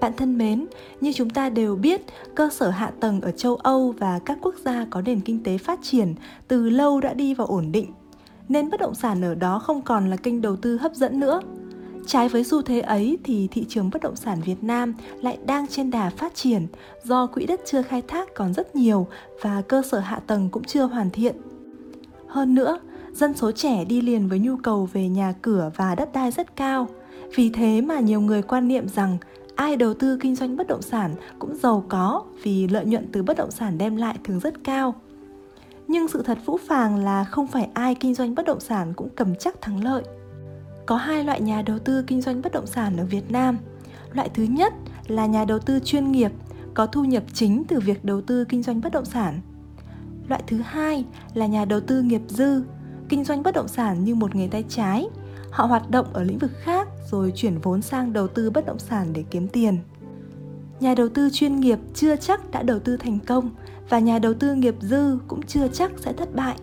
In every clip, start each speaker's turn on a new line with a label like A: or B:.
A: Bạn thân mến, như chúng ta đều biết, cơ sở hạ tầng ở châu Âu và các quốc gia có nền kinh tế phát triển từ lâu đã đi vào ổn định, nên bất động sản ở đó không còn là kênh đầu tư hấp dẫn nữa. Trái với xu thế ấy thì thị trường bất động sản Việt Nam lại đang trên đà phát triển do quỹ đất chưa khai thác còn rất nhiều và cơ sở hạ tầng cũng chưa hoàn thiện. Hơn nữa, dân số trẻ đi liền với nhu cầu về nhà cửa và đất đai rất cao. Vì thế mà nhiều người quan niệm rằng ai đầu tư kinh doanh bất động sản cũng giàu có vì lợi nhuận từ bất động sản đem lại thường rất cao. Nhưng sự thật phũ phàng là không phải ai kinh doanh bất động sản cũng cầm chắc thắng lợi. Có hai loại nhà đầu tư kinh doanh bất động sản ở Việt Nam. Loại thứ nhất là nhà đầu tư chuyên nghiệp, có thu nhập chính từ việc đầu tư kinh doanh bất động sản. Loại thứ hai là nhà đầu tư nghiệp dư, kinh doanh bất động sản như một nghề tay trái. Họ hoạt động ở lĩnh vực khác rồi chuyển vốn sang đầu tư bất động sản để kiếm tiền. Nhà đầu tư chuyên nghiệp chưa chắc đã đầu tư thành công và nhà đầu tư nghiệp dư cũng chưa chắc sẽ thất bại.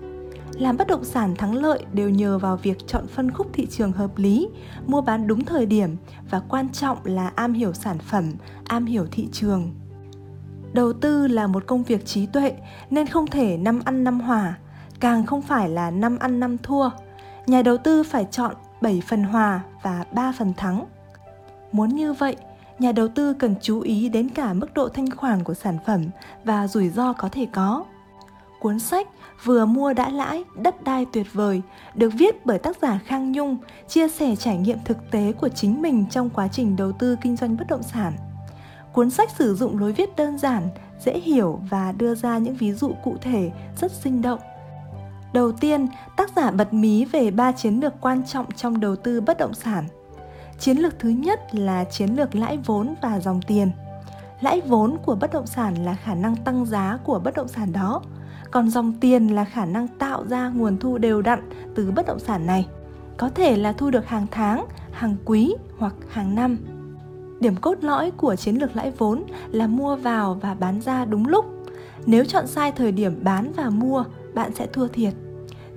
A: Làm bất động sản thắng lợi đều nhờ vào việc chọn phân khúc thị trường hợp lý, mua bán đúng thời điểm và quan trọng là am hiểu sản phẩm, am hiểu thị trường. Đầu tư là một công việc trí tuệ nên không thể năm ăn năm hòa, càng không phải là năm ăn năm thua. Nhà đầu tư phải chọn 7 phần hòa và 3 phần thắng. Muốn như vậy, nhà đầu tư cần chú ý đến cả mức độ thanh khoản của sản phẩm và rủi ro có thể có. Cuốn sách Vừa mua đã lãi, đất đai tuyệt vời được viết bởi tác giả Khang Nhung, chia sẻ trải nghiệm thực tế của chính mình trong quá trình đầu tư kinh doanh bất động sản. Cuốn sách sử dụng lối viết đơn giản, dễ hiểu và đưa ra những ví dụ cụ thể rất sinh động. Đầu tiên, tác giả bật mí về ba chiến lược quan trọng trong đầu tư bất động sản. Chiến lược thứ nhất là chiến lược lãi vốn và dòng tiền. Lãi vốn của bất động sản là khả năng tăng giá của bất động sản đó, còn dòng tiền là khả năng tạo ra nguồn thu đều đặn từ bất động sản này. Có thể là thu được hàng tháng, hàng quý hoặc hàng năm. Điểm cốt lõi của chiến lược lãi vốn là mua vào và bán ra đúng lúc. Nếu chọn sai thời điểm bán và mua, bạn sẽ thua thiệt.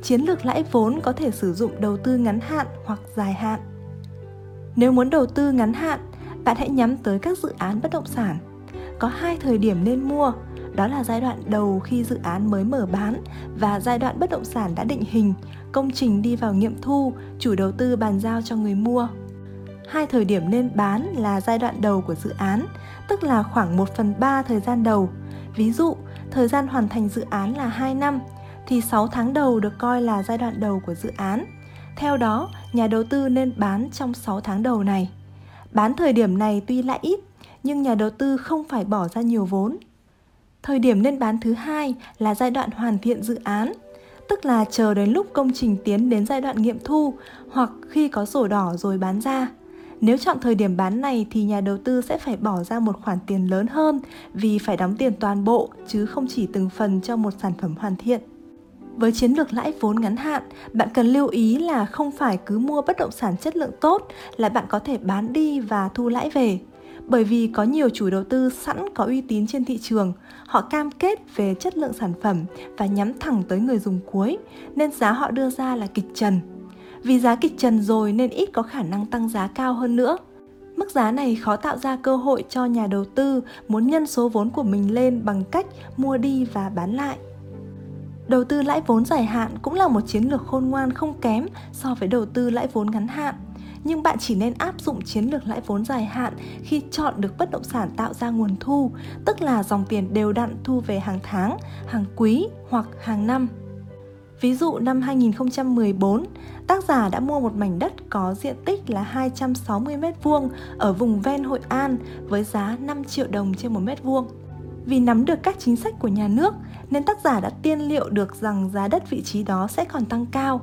A: Chiến lược lãi vốn có thể sử dụng đầu tư ngắn hạn hoặc dài hạn. Nếu muốn đầu tư ngắn hạn, bạn hãy nhắm tới các dự án bất động sản. Có hai thời điểm nên mua, đó là giai đoạn đầu khi dự án mới mở bán và giai đoạn bất động sản đã định hình, công trình đi vào nghiệm thu, chủ đầu tư bàn giao cho người mua. Hai thời điểm nên bán là giai đoạn đầu của dự án, tức là khoảng 1 phần 3 thời gian đầu. Ví dụ, thời gian hoàn thành dự án là 2 năm, thì 6 tháng đầu được coi là giai đoạn đầu của dự án. Theo đó, nhà đầu tư nên bán trong 6 tháng đầu này. Bán thời điểm này tuy lãi ít, nhưng nhà đầu tư không phải bỏ ra nhiều vốn. Thời điểm nên bán thứ hai là giai đoạn hoàn thiện dự án, tức là chờ đến lúc công trình tiến đến giai đoạn nghiệm thu hoặc khi có sổ đỏ rồi bán ra. Nếu chọn thời điểm bán này thì nhà đầu tư sẽ phải bỏ ra một khoản tiền lớn hơn vì phải đóng tiền toàn bộ chứ không chỉ từng phần cho một sản phẩm hoàn thiện. Với chiến lược lãi vốn ngắn hạn, bạn cần lưu ý là không phải cứ mua bất động sản chất lượng tốt là bạn có thể bán đi và thu lãi về. Bởi vì có nhiều chủ đầu tư sẵn có uy tín trên thị trường, họ cam kết về chất lượng sản phẩm và nhắm thẳng tới người dùng cuối, nên giá họ đưa ra là kịch trần. Vì giá kịch trần rồi nên ít có khả năng tăng giá cao hơn nữa. Mức giá này khó tạo ra cơ hội cho nhà đầu tư muốn nhân số vốn của mình lên bằng cách mua đi và bán lại. Đầu tư lãi vốn dài hạn cũng là một chiến lược khôn ngoan không kém so với đầu tư lãi vốn ngắn hạn. Nhưng bạn chỉ nên áp dụng chiến lược lãi vốn dài hạn khi chọn được bất động sản tạo ra nguồn thu, tức là dòng tiền đều đặn thu về hàng tháng, hàng quý hoặc hàng năm. Ví dụ năm 2014, tác giả đã mua một mảnh đất có diện tích là 260 m2 ở vùng ven Hội An với giá 5 triệu đồng trên 1 mét vuông. Vì nắm được các chính sách của nhà nước nên tác giả đã tiên liệu được rằng giá đất vị trí đó sẽ còn tăng cao.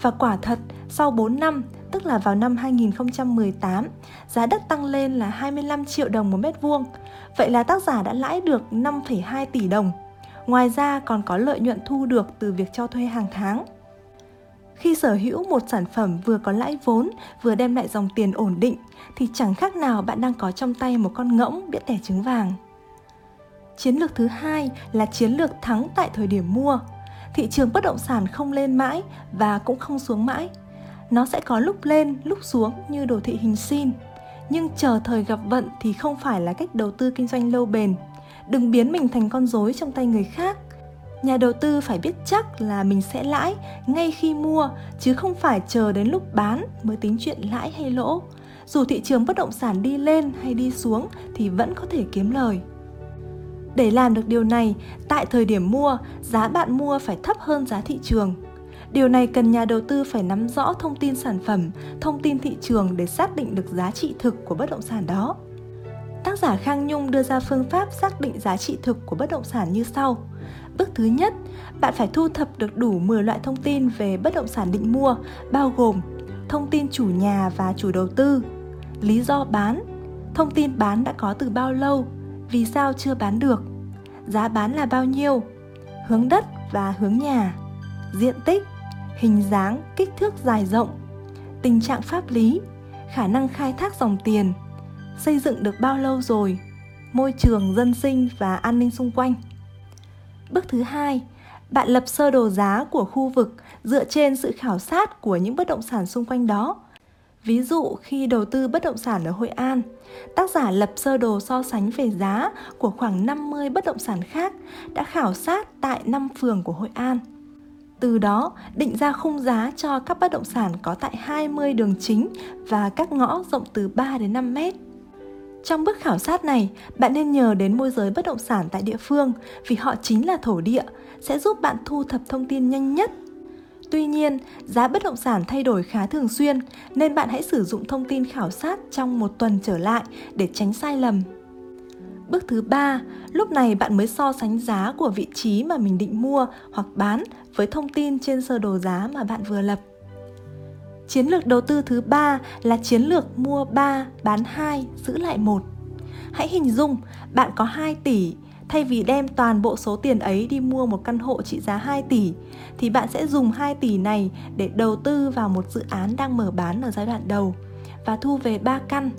A: Và quả thật, sau 4 năm, tức là vào năm 2018, giá đất tăng lên là 25 triệu đồng một mét vuông. Vậy là tác giả đã lãi được 5,2 tỷ đồng. Ngoài ra còn có lợi nhuận thu được từ việc cho thuê hàng tháng. Khi sở hữu một sản phẩm vừa có lãi vốn, vừa đem lại dòng tiền ổn định thì chẳng khác nào bạn đang có trong tay một con ngỗng biết đẻ trứng vàng. Chiến lược thứ hai là chiến lược thắng tại thời điểm mua. Thị trường bất động sản không lên mãi và cũng không xuống mãi. Nó sẽ có lúc lên, lúc xuống như đồ thị hình sin. nhưng chờ thời gặp vận thì không phải là cách đầu tư kinh doanh lâu bền. Đừng biến mình thành con rối trong tay người khác. Nhà đầu tư phải biết chắc là mình sẽ lãi ngay khi mua chứ không phải chờ đến lúc bán mới tính chuyện lãi hay lỗ. Dù thị trường bất động sản đi lên hay đi xuống thì vẫn có thể kiếm lời. Để làm được điều này, tại thời điểm mua, giá bạn mua phải thấp hơn giá thị trường. Điều này cần nhà đầu tư phải nắm rõ thông tin sản phẩm, thông tin thị trường để xác định được giá trị thực của bất động sản đó. Tác giả Khang Nhung đưa ra phương pháp xác định giá trị thực của bất động sản như sau. Bước thứ nhất, bạn phải thu thập được đủ 10 loại thông tin về bất động sản định mua, bao gồm thông tin chủ nhà và chủ đầu tư, lý do bán, thông tin bán đã có từ bao lâu, vì sao chưa bán được, giá bán là bao nhiêu, hướng đất và hướng nhà, diện tích, hình dáng, kích thước dài rộng, tình trạng pháp lý, khả năng khai thác dòng tiền, xây dựng được bao lâu rồi, môi trường dân sinh và an ninh xung quanh. Bước thứ hai, bạn lập sơ đồ giá của khu vực dựa trên sự khảo sát của những bất động sản xung quanh đó. Ví dụ khi đầu tư bất động sản ở Hội An, tác giả lập sơ đồ so sánh về giá của khoảng 50 bất động sản khác đã khảo sát tại 5 phường của Hội An. Từ đó, định ra khung giá cho các bất động sản có tại 20 đường chính và các ngõ rộng từ 3 đến 5 mét. Trong bước khảo sát này, bạn nên nhờ đến môi giới bất động sản tại địa phương vì họ chính là thổ địa, sẽ giúp bạn thu thập thông tin nhanh nhất. Tuy nhiên, giá bất động sản thay đổi khá thường xuyên nên bạn hãy sử dụng thông tin khảo sát trong một tuần trở lại để tránh sai lầm. Bước thứ ba, lúc này bạn mới so sánh giá của vị trí mà mình định mua hoặc bán với thông tin trên sơ đồ giá mà bạn vừa lập. Chiến lược đầu tư thứ ba là chiến lược mua 3, bán 2, giữ lại một. Hãy hình dung bạn có 2 tỷ, thay vì đem toàn bộ số tiền ấy đi mua một căn hộ trị giá 2 tỷ thì bạn sẽ dùng 2 tỷ này để đầu tư vào một dự án đang mở bán ở giai đoạn đầu và thu về 3 căn.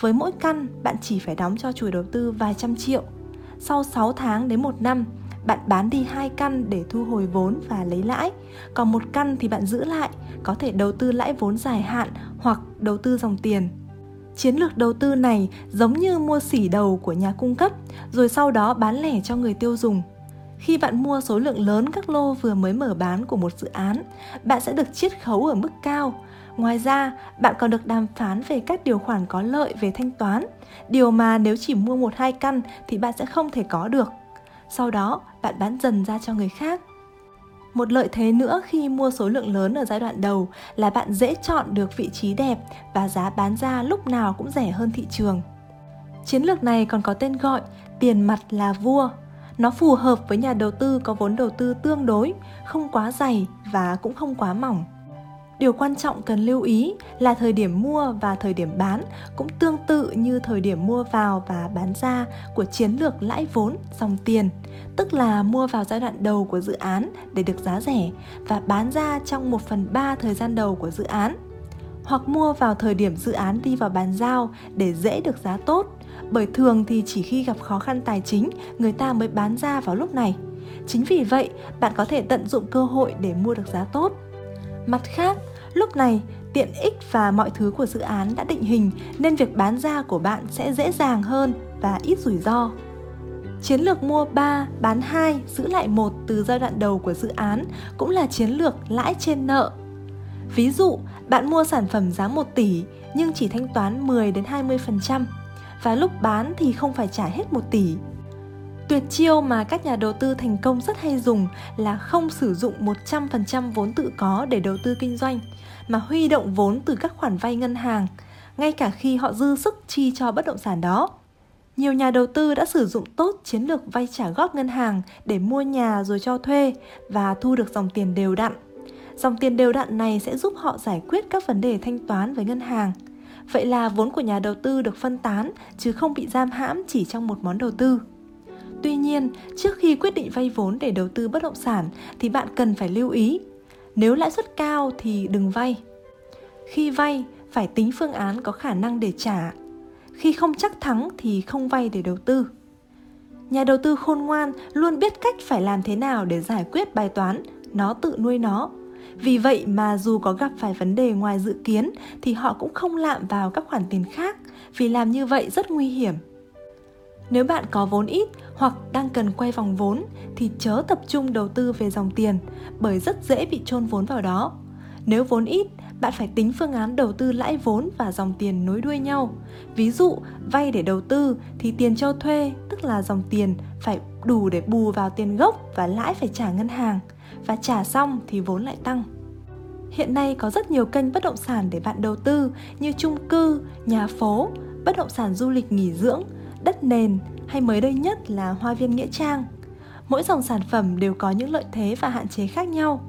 A: Với mỗi căn, bạn chỉ phải đóng cho chủ đầu tư vài trăm triệu. Sau 6 tháng đến 1 năm, bạn bán đi hai căn để thu hồi vốn và lấy lãi, còn một căn thì bạn giữ lại, có thể đầu tư lãi vốn dài hạn hoặc đầu tư dòng tiền. Chiến lược đầu tư này giống như mua xỉ đầu của nhà cung cấp, rồi sau đó bán lẻ cho người tiêu dùng. Khi bạn mua số lượng lớn các lô vừa mới mở bán của một dự án, bạn sẽ được chiết khấu ở mức cao. Ngoài ra, bạn còn được đàm phán về các điều khoản có lợi về thanh toán, điều mà nếu chỉ mua một hai căn thì bạn sẽ không thể có được. Sau đó, bạn bán dần ra cho người khác. Một lợi thế nữa khi mua số lượng lớn ở giai đoạn đầu là bạn dễ chọn được vị trí đẹp và giá bán ra lúc nào cũng rẻ hơn thị trường. Chiến lược này còn có tên gọi tiền mặt là vua. Nó phù hợp với nhà đầu tư có vốn đầu tư tương đối, không quá dày và cũng không quá mỏng. Điều quan trọng cần lưu ý là thời điểm mua và thời điểm bán cũng tương tự như thời điểm mua vào và bán ra của chiến lược lãi vốn dòng tiền, tức là mua vào giai đoạn đầu của dự án để được giá rẻ và bán ra trong 1 phần 3 thời gian đầu của dự án. Hoặc mua vào thời điểm dự án đi vào bàn giao để dễ được giá tốt, bởi thường thì chỉ khi gặp khó khăn tài chính người ta mới bán ra vào lúc này. Chính vì vậy, bạn có thể tận dụng cơ hội để mua được giá tốt. Mặt khác, lúc này tiện ích và mọi thứ của dự án đã định hình nên việc bán ra của bạn sẽ dễ dàng hơn và ít rủi ro. Chiến lược mua 3, bán 2, giữ lại 1 từ giai đoạn đầu của dự án cũng là chiến lược lãi trên nợ. Ví dụ, bạn mua sản phẩm giá 1 tỷ nhưng chỉ thanh toán 10 đến 20% và lúc bán thì không phải trả hết 1 tỷ Tuyệt chiêu mà các nhà đầu tư thành công rất hay dùng là không sử dụng 100% vốn tự có để đầu tư kinh doanh, mà huy động vốn từ các khoản vay ngân hàng, ngay cả khi họ dư sức chi cho bất động sản đó. Nhiều nhà đầu tư đã sử dụng tốt chiến lược vay trả góp ngân hàng để mua nhà rồi cho thuê và thu được dòng tiền đều đặn. Dòng tiền đều đặn này sẽ giúp họ giải quyết các vấn đề thanh toán với ngân hàng. Vậy là vốn của nhà đầu tư được phân tán chứ không bị giam hãm chỉ trong một món đầu tư. Tuy nhiên, trước khi quyết định vay vốn để đầu tư bất động sản thì bạn cần phải lưu ý, nếu lãi suất cao thì đừng vay. Khi vay, phải tính phương án có khả năng để trả. Khi không chắc thắng thì không vay để đầu tư. Nhà đầu tư khôn ngoan luôn biết cách phải làm thế nào để giải quyết bài toán nó tự nuôi nó. Vì vậy mà dù có gặp phải vấn đề ngoài dự kiến thì họ cũng không lạm vào các khoản tiền khác vì làm như vậy rất nguy hiểm. Nếu bạn có vốn ít hoặc đang cần quay vòng vốn thì chớ tập trung đầu tư về dòng tiền bởi rất dễ bị chôn vốn vào đó. Nếu vốn ít, bạn phải tính phương án đầu tư lãi vốn và dòng tiền nối đuôi nhau. Ví dụ, vay để đầu tư thì tiền cho thuê, tức là dòng tiền phải đủ để bù vào tiền gốc và lãi phải trả ngân hàng và trả xong thì vốn lại tăng. Hiện nay có rất nhiều kênh bất động sản để bạn đầu tư như chung cư, nhà phố, bất động sản du lịch nghỉ dưỡng, đất nền hay mới đây nhất là hoa viên nghĩa trang. Mỗi dòng sản phẩm đều có những lợi thế và hạn chế khác nhau.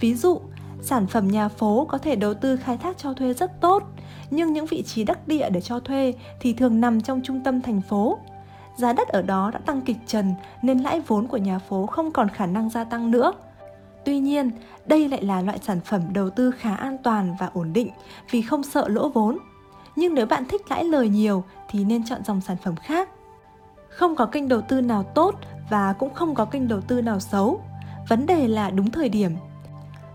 A: Ví dụ, sản phẩm nhà phố có thể đầu tư khai thác cho thuê rất tốt, nhưng những vị trí đắc địa để cho thuê thì thường nằm trong trung tâm thành phố. Giá đất ở đó đã tăng kịch trần nên lãi vốn của nhà phố không còn khả năng gia tăng nữa. Tuy nhiên, đây lại là loại sản phẩm đầu tư khá an toàn và ổn định vì không sợ lỗ vốn. Nhưng nếu bạn thích lãi lời nhiều thì nên chọn dòng sản phẩm khác. Không có kênh đầu tư nào tốt và cũng không có kênh đầu tư nào xấu. Vấn đề là đúng thời điểm.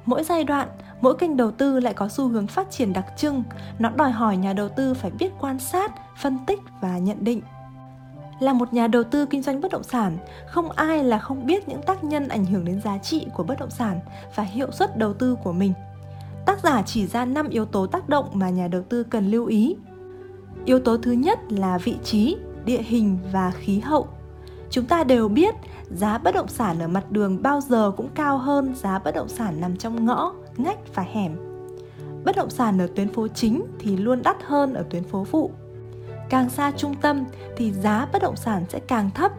A: Mỗi giai đoạn, mỗi kênh đầu tư lại có xu hướng phát triển đặc trưng, nó đòi hỏi nhà đầu tư phải biết quan sát, phân tích và nhận định. Là một nhà đầu tư kinh doanh bất động sản, không ai là không biết những tác nhân ảnh hưởng đến giá trị của bất động sản và hiệu suất đầu tư của mình. Tác giả chỉ ra 5 yếu tố tác động mà nhà đầu tư cần lưu ý. Yếu tố thứ nhất là vị trí, địa hình và khí hậu. Chúng ta đều biết giá bất động sản ở mặt đường bao giờ cũng cao hơn giá bất động sản nằm trong ngõ, ngách và hẻm. Bất động sản ở tuyến phố chính thì luôn đắt hơn ở tuyến phố phụ. Càng xa trung tâm thì giá bất động sản sẽ càng thấp.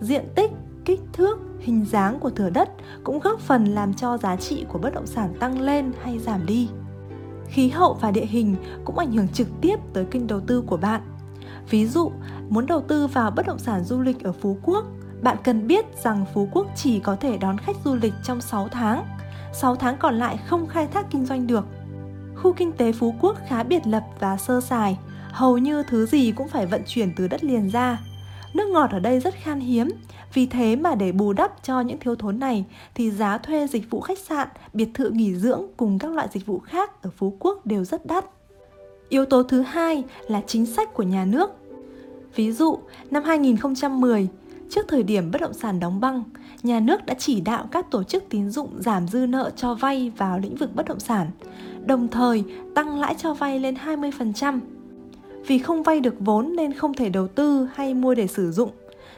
A: Diện tích, kích thước, hình dáng của thửa đất cũng góp phần làm cho giá trị của bất động sản tăng lên hay giảm đi. Khí hậu và địa hình cũng ảnh hưởng trực tiếp tới kênh đầu tư của bạn. Ví dụ, muốn đầu tư vào bất động sản du lịch ở Phú Quốc, bạn cần biết rằng Phú Quốc chỉ có thể đón khách du lịch trong 6 tháng. 6 tháng còn lại không khai thác kinh doanh được. Khu kinh tế Phú Quốc khá biệt lập và sơ sài, hầu như thứ gì cũng phải vận chuyển từ đất liền ra. Nước ngọt ở đây rất khan hiếm, vì thế mà để bù đắp cho những thiếu thốn này thì giá thuê dịch vụ khách sạn, biệt thự nghỉ dưỡng cùng các loại dịch vụ khác ở Phú Quốc đều rất đắt. Yếu tố thứ hai là chính sách của nhà nước. Ví dụ, năm 2010, trước thời điểm bất động sản đóng băng, nhà nước đã chỉ đạo các tổ chức tín dụng giảm dư nợ cho vay vào lĩnh vực bất động sản, đồng thời tăng lãi cho vay lên 20%. Vì không vay được vốn nên không thể đầu tư hay mua để sử dụng.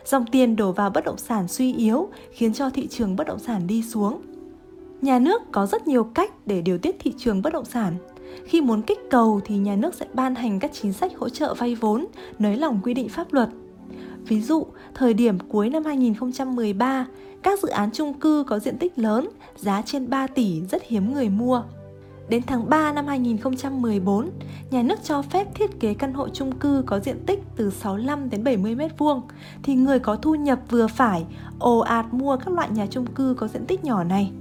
A: Dòng tiền đổ vào bất động sản suy yếu khiến cho thị trường bất động sản đi xuống. Nhà nước có rất nhiều cách để điều tiết thị trường bất động sản. Khi muốn kích cầu thì nhà nước sẽ ban hành các chính sách hỗ trợ vay vốn, nới lỏng quy định pháp luật. Ví dụ, thời điểm cuối năm 2013, các dự án chung cư có diện tích lớn, giá trên 3 tỷ rất hiếm người mua. Đến tháng 3 năm 2014, nhà nước cho phép thiết kế căn hộ chung cư có diện tích từ 65 đến 70 m2 thì người có thu nhập vừa phải ồ ạt mua các loại nhà chung cư có diện tích nhỏ này.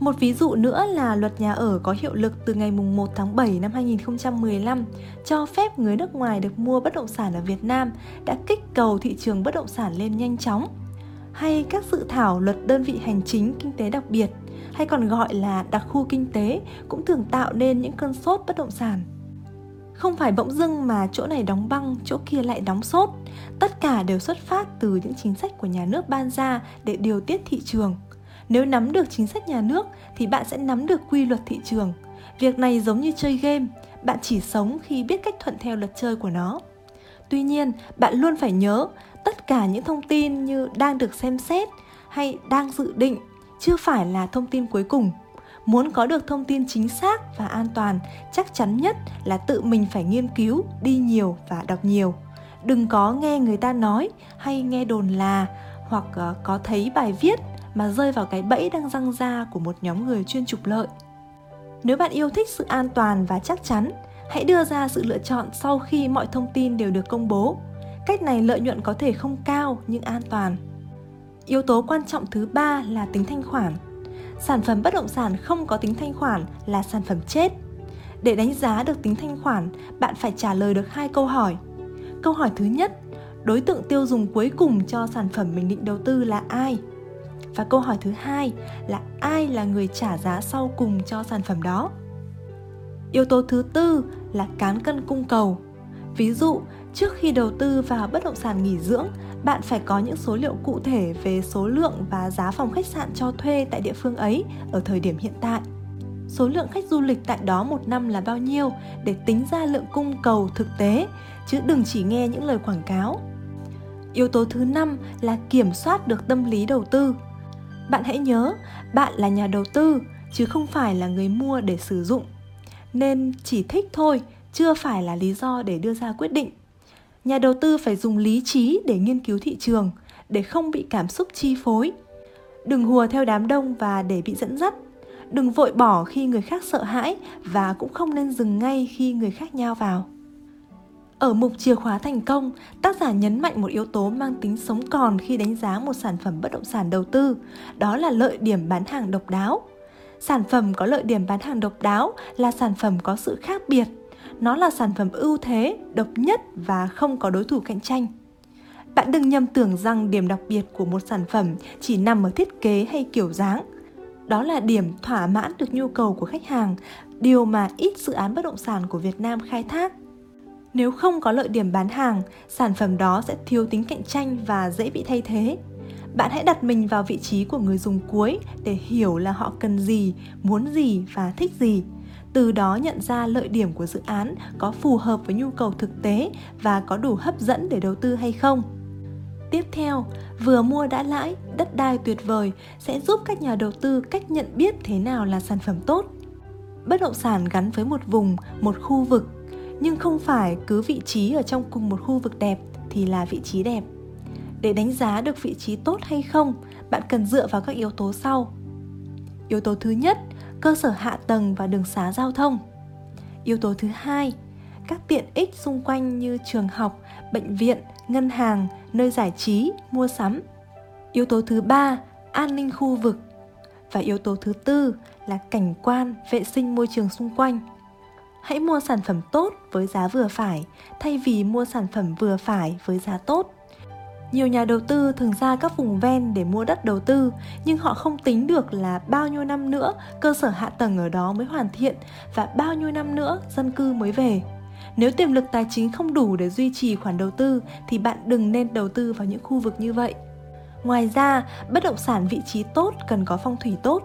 A: Một ví dụ nữa là luật nhà ở có hiệu lực từ ngày 1 tháng 7 năm 2015 cho phép người nước ngoài được mua bất động sản ở Việt Nam đã kích cầu thị trường bất động sản lên nhanh chóng. Hay các dự thảo luật đơn vị hành chính kinh tế đặc biệt hay còn gọi là đặc khu kinh tế cũng thường tạo nên những cơn sốt bất động sản. Không phải bỗng dưng mà chỗ này đóng băng, chỗ kia lại đóng sốt. Tất cả đều xuất phát từ những chính sách của nhà nước ban ra để điều tiết thị trường. Nếu nắm được chính sách nhà nước thì bạn sẽ nắm được quy luật thị trường. Việc này giống như chơi game, bạn chỉ sống khi biết cách thuận theo luật chơi của nó. Tuy nhiên, bạn luôn phải nhớ tất cả những thông tin như đang được xem xét hay đang dự định chưa phải là thông tin cuối cùng. Muốn có được thông tin chính xác và an toàn, chắc chắn nhất là tự mình phải nghiên cứu, đi nhiều và đọc nhiều. Đừng có nghe người ta nói hay nghe đồn là hoặc ờ, có thấy bài viết mà rơi vào cái bẫy đang răng ra của một nhóm người chuyên trục lợi. Nếu bạn yêu thích sự an toàn và chắc chắn, hãy đưa ra sự lựa chọn sau khi mọi thông tin đều được công bố cách này lợi nhuận có thể không cao nhưng an toàn Yếu tố quan trọng thứ ba là tính thanh khoản. Sản phẩm bất động sản không có tính thanh khoản là sản phẩm chết. Để đánh giá được tính thanh khoản, bạn phải trả lời được hai câu hỏi. Câu hỏi thứ nhất, đối tượng tiêu dùng cuối cùng cho sản phẩm mình định đầu tư là ai? Và câu hỏi thứ hai là ai là người trả giá sau cùng cho sản phẩm đó? Yếu tố thứ tư là cán cân cung cầu. Ví dụ, trước khi đầu tư vào bất động sản nghỉ dưỡng, bạn phải có những số liệu cụ thể về số lượng và giá phòng khách sạn cho thuê tại địa phương ấy ở thời điểm hiện tại. Số lượng khách du lịch tại đó một năm là bao nhiêu để tính ra lượng cung cầu thực tế, chứ đừng chỉ nghe những lời quảng cáo. Yếu tố thứ năm là kiểm soát được tâm lý đầu tư. Bạn hãy nhớ, bạn là nhà đầu tư chứ không phải là người mua để sử dụng. Nên chỉ thích thôi, chưa phải là lý do để đưa ra quyết định. Nhà đầu tư phải dùng lý trí để nghiên cứu thị trường để không bị cảm xúc chi phối. Đừng hùa theo đám đông và để bị dẫn dắt. Đừng vội bỏ khi người khác sợ hãi và cũng không nên dừng ngay khi người khác nhao vào. Ở mục chìa khóa thành công, tác giả nhấn mạnh một yếu tố mang tính sống còn khi đánh giá một sản phẩm bất động sản đầu tư, đó là lợi điểm bán hàng độc đáo. Sản phẩm có lợi điểm bán hàng độc đáo là sản phẩm có sự khác biệt nó là sản phẩm ưu thế, độc nhất và không có đối thủ cạnh tranh. Bạn đừng nhầm tưởng rằng điểm đặc biệt của một sản phẩm chỉ nằm ở thiết kế hay kiểu dáng. Đó là điểm thỏa mãn được nhu cầu của khách hàng, điều mà ít dự án bất động sản của Việt Nam khai thác. Nếu không có lợi điểm bán hàng, sản phẩm đó sẽ thiếu tính cạnh tranh và dễ bị thay thế. Bạn hãy đặt mình vào vị trí của người dùng cuối để hiểu là họ cần gì, muốn gì và thích gì từ đó nhận ra lợi điểm của dự án có phù hợp với nhu cầu thực tế và có đủ hấp dẫn để đầu tư hay không. Tiếp theo, vừa mua đã lãi, đất đai tuyệt vời sẽ giúp các nhà đầu tư cách nhận biết thế nào là sản phẩm tốt. Bất động sản gắn với một vùng, một khu vực, nhưng không phải cứ vị trí ở trong cùng một khu vực đẹp thì là vị trí đẹp. Để đánh giá được vị trí tốt hay không, bạn cần dựa vào các yếu tố sau. Yếu tố thứ nhất cơ sở hạ tầng và đường xá giao thông. Yếu tố thứ hai, các tiện ích xung quanh như trường học, bệnh viện, ngân hàng, nơi giải trí, mua sắm. Yếu tố thứ ba, an ninh khu vực. Và yếu tố thứ tư là cảnh quan, vệ sinh môi trường xung quanh. Hãy mua sản phẩm tốt với giá vừa phải thay vì mua sản phẩm vừa phải với giá tốt. Nhiều nhà đầu tư thường ra các vùng ven để mua đất đầu tư, nhưng họ không tính được là bao nhiêu năm nữa cơ sở hạ tầng ở đó mới hoàn thiện và bao nhiêu năm nữa dân cư mới về. Nếu tiềm lực tài chính không đủ để duy trì khoản đầu tư thì bạn đừng nên đầu tư vào những khu vực như vậy. Ngoài ra, bất động sản vị trí tốt cần có phong thủy tốt.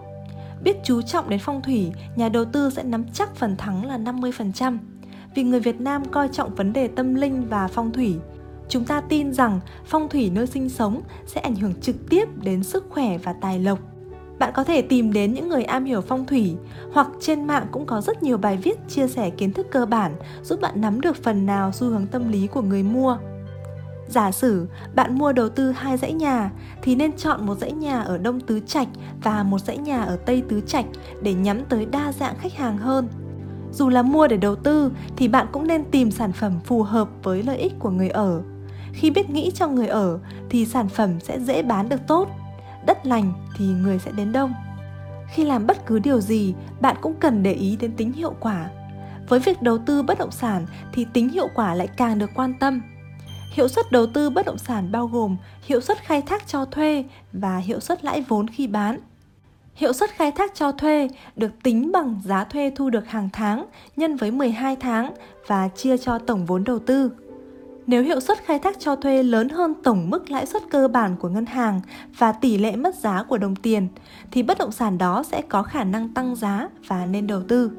A: Biết chú trọng đến phong thủy, nhà đầu tư sẽ nắm chắc phần thắng là 50%. Vì người Việt Nam coi trọng vấn đề tâm linh và phong thủy, Chúng ta tin rằng phong thủy nơi sinh sống sẽ ảnh hưởng trực tiếp đến sức khỏe và tài lộc. Bạn có thể tìm đến những người am hiểu phong thủy, hoặc trên mạng cũng có rất nhiều bài viết chia sẻ kiến thức cơ bản giúp bạn nắm được phần nào xu hướng tâm lý của người mua. Giả sử bạn mua đầu tư hai dãy nhà, thì nên chọn một dãy nhà ở Đông Tứ Trạch và một dãy nhà ở Tây Tứ Trạch để nhắm tới đa dạng khách hàng hơn. Dù là mua để đầu tư, thì bạn cũng nên tìm sản phẩm phù hợp với lợi ích của người ở khi biết nghĩ cho người ở, thì sản phẩm sẽ dễ bán được tốt. Đất lành thì người sẽ đến đông. Khi làm bất cứ điều gì, bạn cũng cần để ý đến tính hiệu quả. Với việc đầu tư bất động sản, thì tính hiệu quả lại càng được quan tâm. Hiệu suất đầu tư bất động sản bao gồm hiệu suất khai thác cho thuê và hiệu suất lãi vốn khi bán. Hiệu suất khai thác cho thuê được tính bằng giá thuê thu được hàng tháng nhân với 12 tháng và chia cho tổng vốn đầu tư. Nếu hiệu suất khai thác cho thuê lớn hơn tổng mức lãi suất cơ bản của ngân hàng và tỷ lệ mất giá của đồng tiền, thì bất động sản đó sẽ có khả năng tăng giá và nên đầu tư.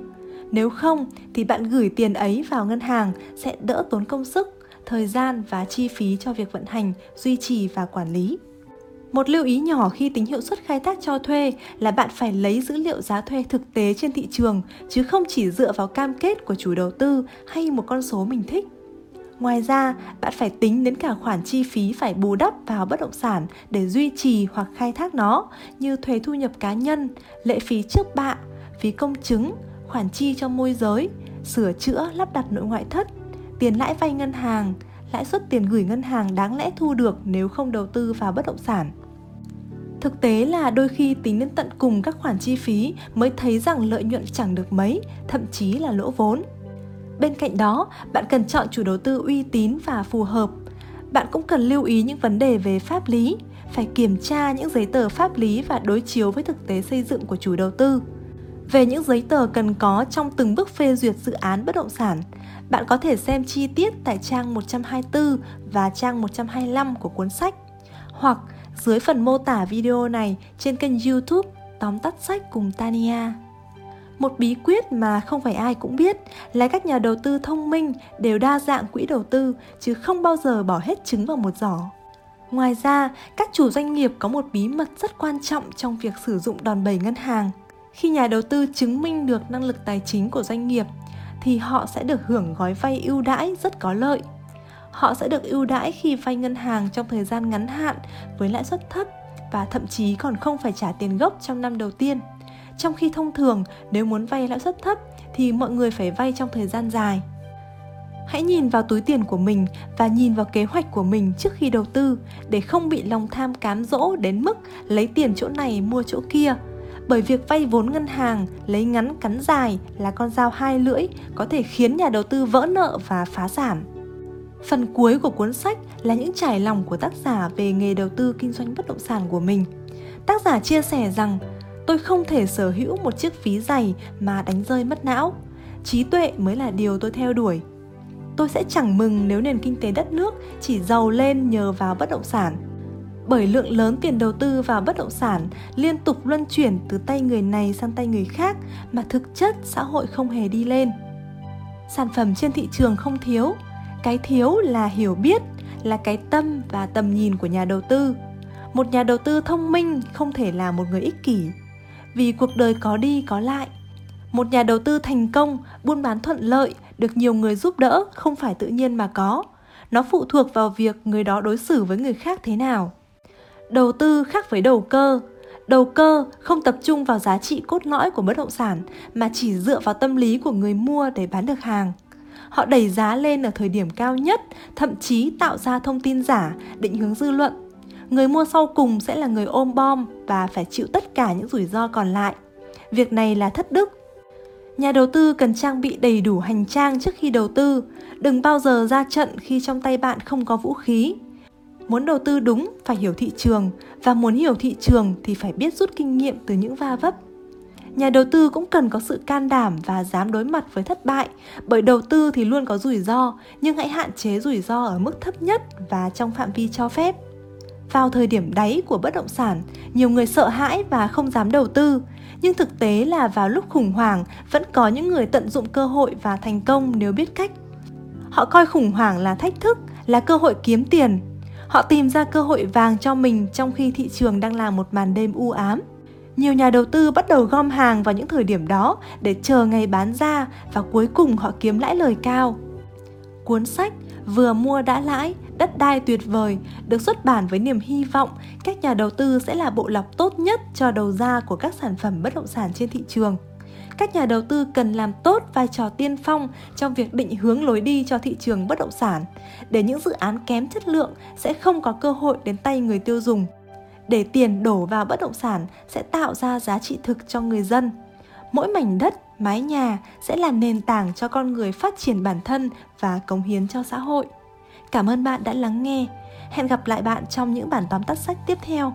A: Nếu không, thì bạn gửi tiền ấy vào ngân hàng sẽ đỡ tốn công sức, thời gian và chi phí cho việc vận hành, duy trì và quản lý. Một lưu ý nhỏ khi tính hiệu suất khai thác cho thuê là bạn phải lấy dữ liệu giá thuê thực tế trên thị trường chứ không chỉ dựa vào cam kết của chủ đầu tư hay một con số mình thích. Ngoài ra, bạn phải tính đến cả khoản chi phí phải bù đắp vào bất động sản để duy trì hoặc khai thác nó như thuế thu nhập cá nhân, lệ phí trước bạ, phí công chứng, khoản chi cho môi giới, sửa chữa, lắp đặt nội ngoại thất, tiền lãi vay ngân hàng, lãi suất tiền gửi ngân hàng đáng lẽ thu được nếu không đầu tư vào bất động sản. Thực tế là đôi khi tính đến tận cùng các khoản chi phí mới thấy rằng lợi nhuận chẳng được mấy, thậm chí là lỗ vốn. Bên cạnh đó, bạn cần chọn chủ đầu tư uy tín và phù hợp. Bạn cũng cần lưu ý những vấn đề về pháp lý, phải kiểm tra những giấy tờ pháp lý và đối chiếu với thực tế xây dựng của chủ đầu tư. Về những giấy tờ cần có trong từng bước phê duyệt dự án bất động sản, bạn có thể xem chi tiết tại trang 124 và trang 125 của cuốn sách hoặc dưới phần mô tả video này trên kênh YouTube Tóm tắt sách cùng Tania. Một bí quyết mà không phải ai cũng biết là các nhà đầu tư thông minh đều đa dạng quỹ đầu tư chứ không bao giờ bỏ hết trứng vào một giỏ. Ngoài ra, các chủ doanh nghiệp có một bí mật rất quan trọng trong việc sử dụng đòn bẩy ngân hàng. Khi nhà đầu tư chứng minh được năng lực tài chính của doanh nghiệp thì họ sẽ được hưởng gói vay ưu đãi rất có lợi. Họ sẽ được ưu đãi khi vay ngân hàng trong thời gian ngắn hạn với lãi suất thấp và thậm chí còn không phải trả tiền gốc trong năm đầu tiên. Trong khi thông thường nếu muốn vay lãi suất thấp thì mọi người phải vay trong thời gian dài. Hãy nhìn vào túi tiền của mình và nhìn vào kế hoạch của mình trước khi đầu tư để không bị lòng tham cám dỗ đến mức lấy tiền chỗ này mua chỗ kia. Bởi việc vay vốn ngân hàng, lấy ngắn cắn dài là con dao hai lưỡi có thể khiến nhà đầu tư vỡ nợ và phá sản. Phần cuối của cuốn sách là những trải lòng của tác giả về nghề đầu tư kinh doanh bất động sản của mình. Tác giả chia sẻ rằng tôi không thể sở hữu một chiếc ví dày mà đánh rơi mất não. Trí tuệ mới là điều tôi theo đuổi. Tôi sẽ chẳng mừng nếu nền kinh tế đất nước chỉ giàu lên nhờ vào bất động sản. Bởi lượng lớn tiền đầu tư vào bất động sản liên tục luân chuyển từ tay người này sang tay người khác mà thực chất xã hội không hề đi lên. Sản phẩm trên thị trường không thiếu, cái thiếu là hiểu biết là cái tâm và tầm nhìn của nhà đầu tư một nhà đầu tư thông minh không thể là một người ích kỷ vì cuộc đời có đi có lại. Một nhà đầu tư thành công buôn bán thuận lợi được nhiều người giúp đỡ không phải tự nhiên mà có. Nó phụ thuộc vào việc người đó đối xử với người khác thế nào. Đầu tư khác với đầu cơ. Đầu cơ không tập trung vào giá trị cốt lõi của bất động sản mà chỉ dựa vào tâm lý của người mua để bán được hàng. Họ đẩy giá lên ở thời điểm cao nhất, thậm chí tạo ra thông tin giả, định hướng dư luận. Người mua sau cùng sẽ là người ôm bom và phải chịu tất cả những rủi ro còn lại. Việc này là thất đức. Nhà đầu tư cần trang bị đầy đủ hành trang trước khi đầu tư, đừng bao giờ ra trận khi trong tay bạn không có vũ khí. Muốn đầu tư đúng phải hiểu thị trường và muốn hiểu thị trường thì phải biết rút kinh nghiệm từ những va vấp nhà đầu tư cũng cần có sự can đảm và dám đối mặt với thất bại bởi đầu tư thì luôn có rủi ro nhưng hãy hạn chế rủi ro ở mức thấp nhất và trong phạm vi cho phép vào thời điểm đáy của bất động sản, nhiều người sợ hãi và không dám đầu tư. Nhưng thực tế là vào lúc khủng hoảng, vẫn có những người tận dụng cơ hội và thành công nếu biết cách. Họ coi khủng hoảng là thách thức, là cơ hội kiếm tiền. Họ tìm ra cơ hội vàng cho mình trong khi thị trường đang là một màn đêm u ám. Nhiều nhà đầu tư bắt đầu gom hàng vào những thời điểm đó để chờ ngày bán ra và cuối cùng họ kiếm lãi lời cao. Cuốn sách Vừa mua đã lãi, đất đai tuyệt vời được xuất bản với niềm hy vọng các nhà đầu tư sẽ là bộ lọc tốt nhất cho đầu ra của các sản phẩm bất động sản trên thị trường. Các nhà đầu tư cần làm tốt vai trò tiên phong trong việc định hướng lối đi cho thị trường bất động sản để những dự án kém chất lượng sẽ không có cơ hội đến tay người tiêu dùng để tiền đổ vào bất động sản sẽ tạo ra giá trị thực cho người dân mỗi mảnh đất mái nhà sẽ là nền tảng cho con người phát triển bản thân và cống hiến cho xã hội. Cảm ơn bạn đã lắng nghe. Hẹn gặp lại bạn trong những bản tóm tắt sách tiếp theo.